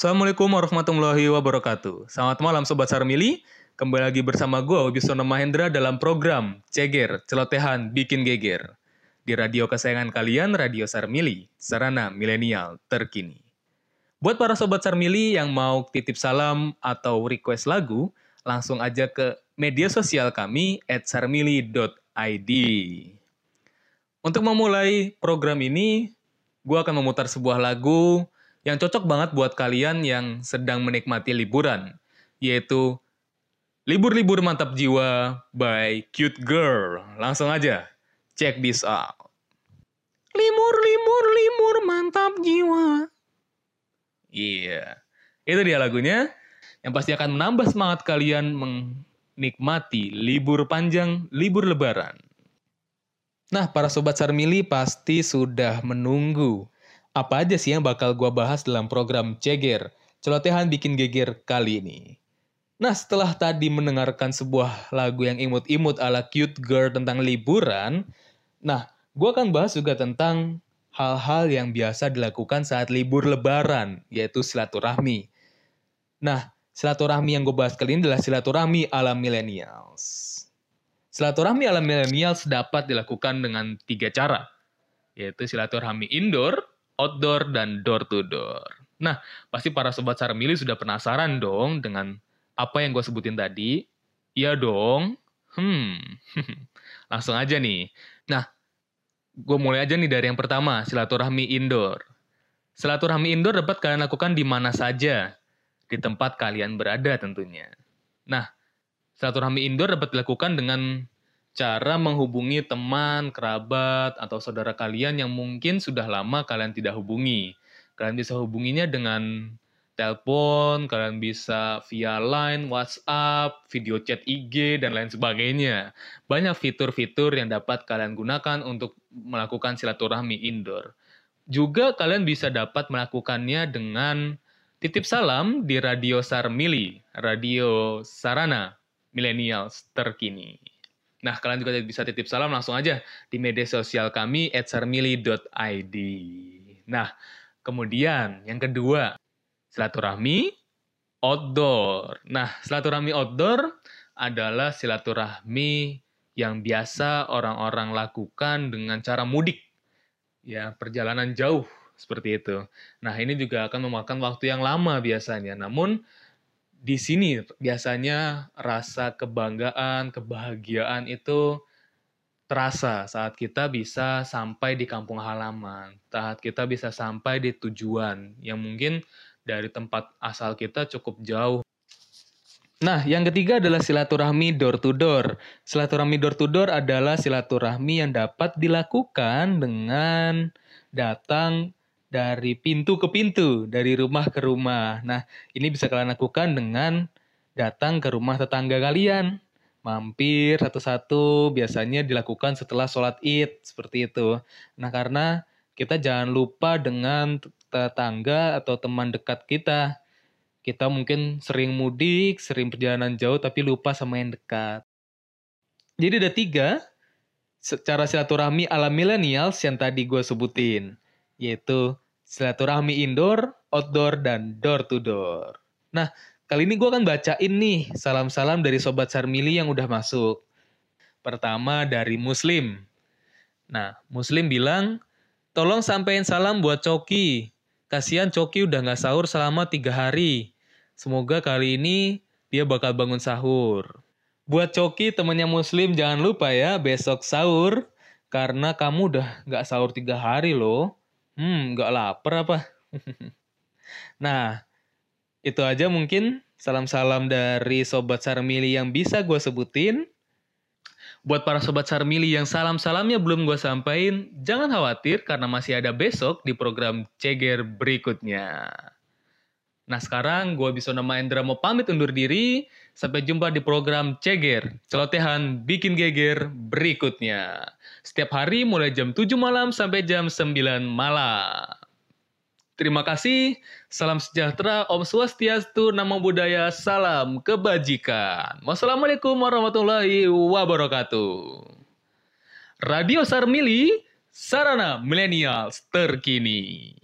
Assalamualaikum warahmatullahi wabarakatuh. Selamat malam Sobat Sarmili. Kembali lagi bersama gue, Wibisono Mahendra dalam program Ceger, Celotehan Bikin Geger. Di radio kesayangan kalian, Radio Sarmili, sarana milenial terkini. Buat para Sobat Sarmili yang mau titip salam atau request lagu, langsung aja ke media sosial kami at sarmili.id. Untuk memulai program ini, gue akan memutar sebuah lagu yang cocok banget buat kalian yang sedang menikmati liburan, yaitu Libur-Libur Mantap Jiwa by Cute Girl. Langsung aja, check this out. Limur, limur, limur, mantap jiwa. Iya, itu dia lagunya yang pasti akan menambah semangat kalian menikmati libur panjang, libur lebaran. Nah, para sobat Sarmili pasti sudah menunggu apa aja sih yang bakal gua bahas dalam program Ceger, celotehan bikin geger kali ini. Nah, setelah tadi mendengarkan sebuah lagu yang imut-imut ala cute girl tentang liburan, nah, gua akan bahas juga tentang hal-hal yang biasa dilakukan saat libur lebaran, yaitu silaturahmi. Nah, silaturahmi yang gue bahas kali ini adalah silaturahmi ala millennials. Silaturahmi ala millennials dapat dilakukan dengan tiga cara, yaitu silaturahmi indoor, outdoor, dan door to door. Nah, pasti para sobat Sarmili sudah penasaran dong dengan apa yang gue sebutin tadi. Iya dong. Hmm, langsung aja nih. Nah, gue mulai aja nih dari yang pertama, silaturahmi indoor. Silaturahmi indoor dapat kalian lakukan di mana saja, di tempat kalian berada tentunya. Nah, Silaturahmi indoor dapat dilakukan dengan cara menghubungi teman, kerabat, atau saudara kalian yang mungkin sudah lama kalian tidak hubungi. Kalian bisa hubunginya dengan telepon, kalian bisa via line, WhatsApp, video chat IG, dan lain sebagainya. Banyak fitur-fitur yang dapat kalian gunakan untuk melakukan silaturahmi indoor. Juga kalian bisa dapat melakukannya dengan titip salam di Radio Sarmili, Radio Sarana, millennials terkini. Nah, kalian juga bisa titip salam langsung aja di media sosial kami @sarmili.id. Nah, kemudian yang kedua, silaturahmi outdoor. Nah, silaturahmi outdoor adalah silaturahmi yang biasa orang-orang lakukan dengan cara mudik. Ya, perjalanan jauh seperti itu. Nah, ini juga akan memakan waktu yang lama biasanya. Namun, di sini biasanya rasa kebanggaan, kebahagiaan itu terasa saat kita bisa sampai di kampung halaman, saat kita bisa sampai di tujuan yang mungkin dari tempat asal kita cukup jauh. Nah, yang ketiga adalah silaturahmi door to door. Silaturahmi door to door adalah silaturahmi yang dapat dilakukan dengan datang dari pintu ke pintu, dari rumah ke rumah. Nah, ini bisa kalian lakukan dengan datang ke rumah tetangga kalian. Mampir satu-satu, biasanya dilakukan setelah sholat id, seperti itu. Nah, karena kita jangan lupa dengan tetangga atau teman dekat kita. Kita mungkin sering mudik, sering perjalanan jauh, tapi lupa sama yang dekat. Jadi ada tiga cara silaturahmi ala millennials yang tadi gue sebutin yaitu silaturahmi indoor, outdoor, dan door to door. Nah, kali ini gue akan bacain nih salam-salam dari Sobat Sarmili yang udah masuk. Pertama dari Muslim. Nah, Muslim bilang, tolong sampein salam buat Coki. Kasihan Coki udah gak sahur selama tiga hari. Semoga kali ini dia bakal bangun sahur. Buat Coki temennya Muslim jangan lupa ya besok sahur. Karena kamu udah gak sahur tiga hari loh. Hmm, nggak lapar apa? nah, itu aja mungkin salam-salam dari Sobat Sarmili yang bisa gue sebutin. Buat para Sobat Sarmili yang salam-salamnya belum gue sampaikan, jangan khawatir karena masih ada besok di program Ceger berikutnya. Nah sekarang gue bisa nama Endra mau pamit undur diri. Sampai jumpa di program Ceger, celotehan bikin geger berikutnya. Setiap hari mulai jam 7 malam sampai jam 9 malam. Terima kasih, salam sejahtera, Om Swastiastu, Namo Buddhaya, salam kebajikan. Wassalamualaikum warahmatullahi wabarakatuh. Radio Sarmili, sarana milenial terkini.